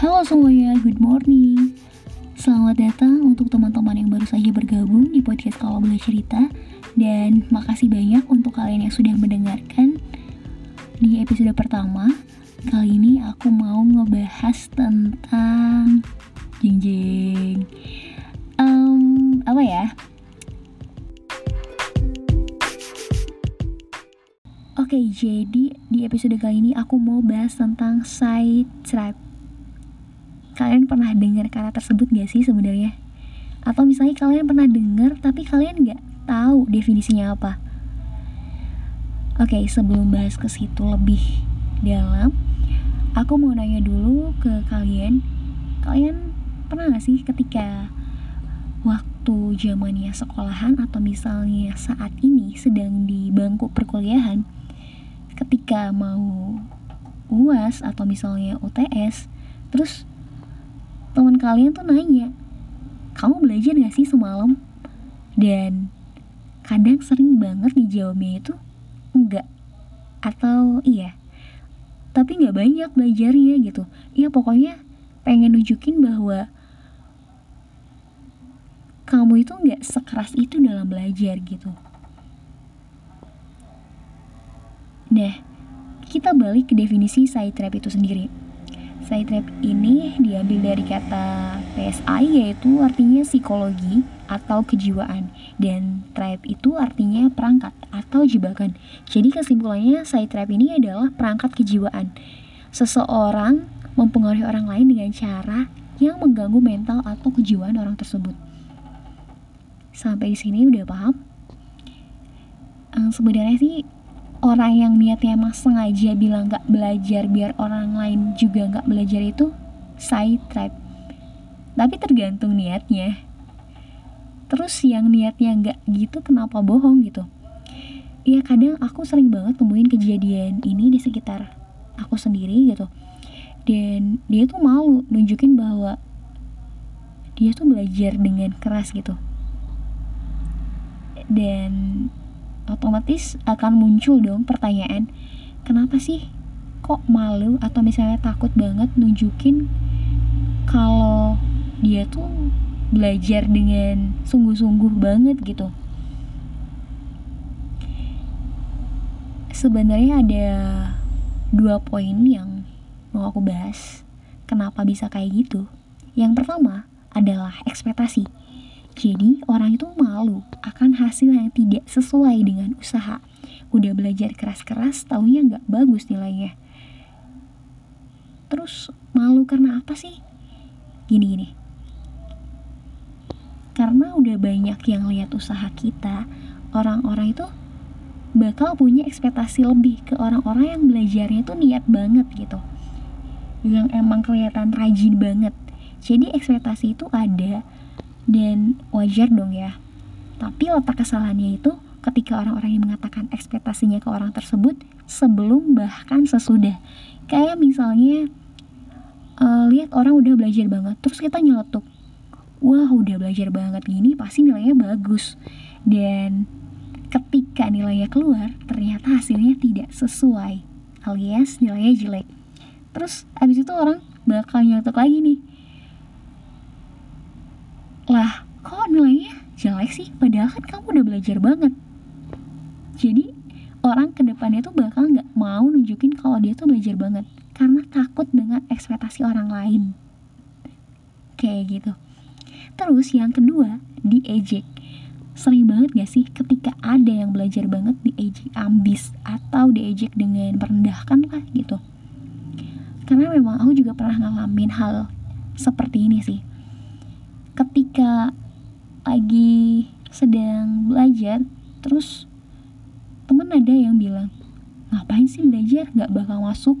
Halo semuanya, good morning. Selamat datang untuk teman-teman yang baru saja bergabung di podcast Kalau Boleh Cerita dan makasih banyak untuk kalian yang sudah mendengarkan di episode pertama. Kali ini aku mau ngebahas tentang jeng jeng um, apa ya? Oke, jadi di episode kali ini aku mau bahas tentang side tribe kalian pernah dengar kata tersebut gak sih sebenarnya? Atau misalnya kalian pernah dengar tapi kalian gak tahu definisinya apa? Oke, sebelum bahas ke situ lebih dalam, aku mau nanya dulu ke kalian. Kalian pernah gak sih ketika waktu zamannya sekolahan atau misalnya saat ini sedang di bangku perkuliahan, ketika mau UAS atau misalnya UTS, terus kalian tuh nanya kamu belajar gak sih semalam? Dan kadang sering banget dijawabnya itu enggak. Atau iya. Tapi nggak banyak belajarnya gitu. Ya pokoknya pengen nunjukin bahwa kamu itu nggak sekeras itu dalam belajar gitu. Nah kita balik ke definisi side trap itu sendiri Side trap ini diambil dari kata PSI yaitu artinya psikologi atau kejiwaan dan trap itu artinya perangkat atau jebakan. Jadi kesimpulannya side trap ini adalah perangkat kejiwaan. Seseorang mempengaruhi orang lain dengan cara yang mengganggu mental atau kejiwaan orang tersebut. Sampai di sini udah paham? Sebenarnya sih orang yang niatnya emang sengaja bilang gak belajar biar orang lain juga gak belajar itu side trap tapi tergantung niatnya. Terus yang niatnya gak gitu kenapa bohong gitu? Ya kadang aku sering banget temuin kejadian ini di sekitar aku sendiri gitu. Dan dia tuh malu nunjukin bahwa dia tuh belajar dengan keras gitu. Dan otomatis akan muncul dong pertanyaan kenapa sih kok malu atau misalnya takut banget nunjukin kalau dia tuh belajar dengan sungguh-sungguh banget gitu? Sebenarnya ada dua poin yang mau aku bahas kenapa bisa kayak gitu. Yang pertama adalah ekspektasi jadi orang itu malu akan hasil yang tidak sesuai dengan usaha. Udah belajar keras-keras, taunya nggak bagus nilainya. Terus malu karena apa sih? Gini-gini. Karena udah banyak yang lihat usaha kita, orang-orang itu bakal punya ekspektasi lebih ke orang-orang yang belajarnya tuh niat banget gitu. Yang emang kelihatan rajin banget. Jadi ekspektasi itu ada, dan wajar dong ya. Tapi letak kesalahannya itu ketika orang-orang yang mengatakan ekspektasinya ke orang tersebut sebelum bahkan sesudah. Kayak misalnya uh, lihat orang udah belajar banget terus kita nyeletuk. Wah udah belajar banget gini pasti nilainya bagus. Dan ketika nilainya keluar ternyata hasilnya tidak sesuai alias nilainya jelek. Terus abis itu orang bakal nyeletuk lagi nih lah kok nilainya jelek sih? Padahal kan kamu udah belajar banget. Jadi orang ke depannya tuh bakal nggak mau nunjukin kalau dia tuh belajar banget. Karena takut dengan ekspektasi orang lain. Kayak gitu. Terus yang kedua diejek sering banget gak sih ketika ada yang belajar banget diejek ambis atau diejek dengan merendahkan lah gitu. Karena memang aku juga pernah ngalamin hal seperti ini sih ketika lagi sedang belajar terus temen ada yang bilang ngapain sih belajar? Nggak bakal masuk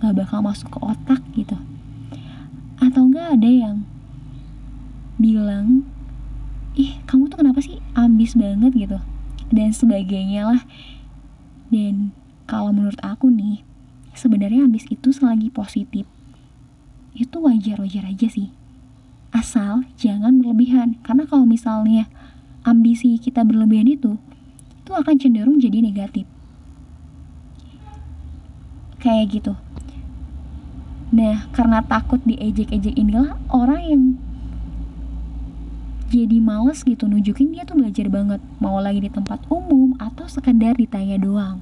nggak bakal masuk ke otak gitu. Atau enggak ada yang bilang ih kamu tuh kenapa sih ambis banget gitu. Dan sebagainya lah. Dan kalau menurut aku nih sebenarnya ambis itu selagi positif itu wajar-wajar aja sih asal jangan berlebihan karena kalau misalnya ambisi kita berlebihan itu itu akan cenderung jadi negatif. Kayak gitu. Nah, karena takut diejek-ejek inilah orang yang jadi males gitu nunjukin dia tuh belajar banget. Mau lagi di tempat umum atau sekedar ditanya doang.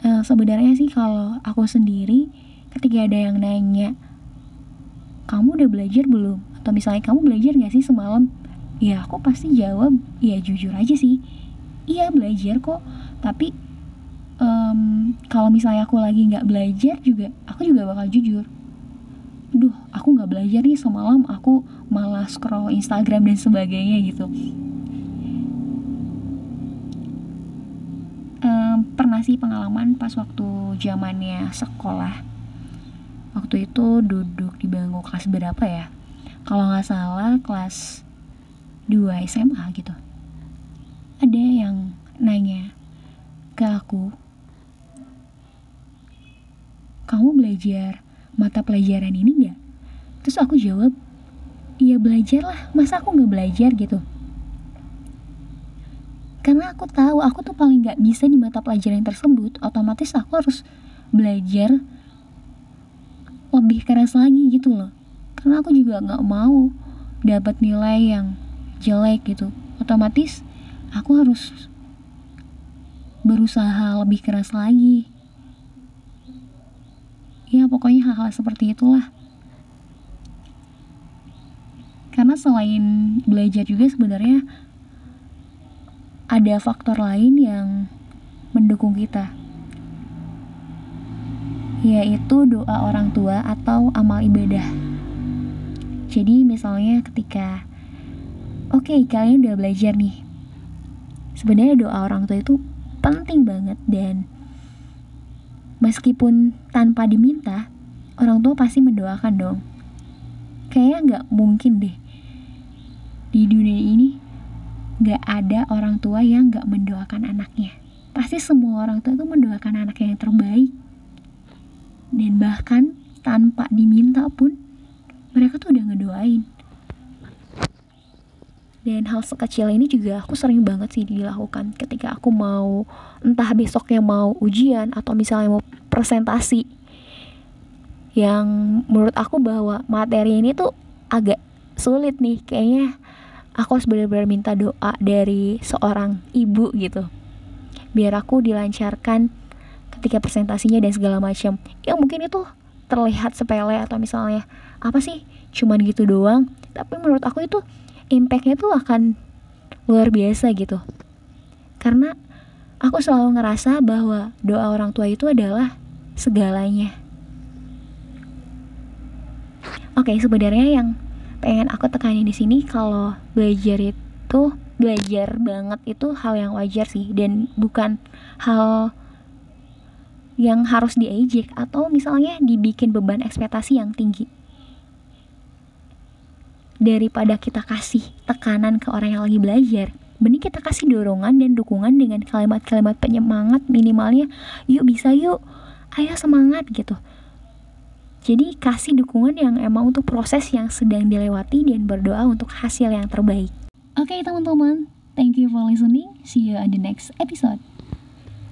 Uh, sebenarnya sih kalau aku sendiri ketika ada yang nanya kamu udah belajar belum? Atau misalnya kamu belajar gak sih semalam? Ya aku pasti jawab ya jujur aja sih. Iya belajar kok. Tapi um, kalau misalnya aku lagi nggak belajar juga aku juga bakal jujur. Duh aku nggak belajar nih semalam. Aku malah scroll Instagram dan sebagainya gitu. Pernah sih pengalaman pas waktu zamannya sekolah waktu itu duduk di bangku kelas berapa ya kalau nggak salah kelas 2 SMA gitu ada yang nanya ke aku kamu belajar mata pelajaran ini gak? Terus aku jawab, iya belajar lah, masa aku gak belajar gitu? Karena aku tahu aku tuh paling gak bisa di mata pelajaran tersebut, otomatis aku harus belajar lebih keras lagi gitu loh. Karena aku juga gak mau dapat nilai yang jelek gitu. Otomatis aku harus berusaha lebih keras lagi ya pokoknya hal-hal seperti itulah karena selain belajar juga sebenarnya ada faktor lain yang mendukung kita yaitu doa orang tua atau amal ibadah. Jadi misalnya ketika oke okay, kalian udah belajar nih. Sebenarnya doa orang tua itu penting banget dan meskipun tanpa diminta orang tua pasti mendoakan dong. Kayaknya nggak mungkin deh. Di dunia ini nggak ada orang tua yang nggak mendoakan anaknya. Pasti semua orang tua itu mendoakan anaknya yang terbaik dan bahkan tanpa diminta pun mereka tuh udah ngedoain. Dan hal sekecil ini juga aku sering banget sih dilakukan ketika aku mau entah besoknya mau ujian atau misalnya mau presentasi. Yang menurut aku bahwa materi ini tuh agak sulit nih. Kayaknya aku harus benar-benar minta doa dari seorang ibu gitu. Biar aku dilancarkan ketika presentasinya dan segala macam. Yang mungkin itu terlihat sepele atau misalnya apa sih cuman gitu doang. Tapi menurut aku itu impactnya tuh akan luar biasa gitu. Karena aku selalu ngerasa bahwa doa orang tua itu adalah segalanya. Oke sebenarnya yang pengen aku tekanin di sini kalau belajar itu belajar banget itu hal yang wajar sih. Dan bukan hal yang harus diejek atau misalnya dibikin beban ekspektasi yang tinggi. Daripada kita kasih tekanan ke orang yang lagi belajar mending kita kasih dorongan dan dukungan dengan kalimat-kalimat penyemangat minimalnya yuk bisa yuk ayo semangat gitu. Jadi kasih dukungan yang emang untuk proses yang sedang dilewati dan berdoa untuk hasil yang terbaik. Oke okay, teman-teman thank you for listening. See you on the next episode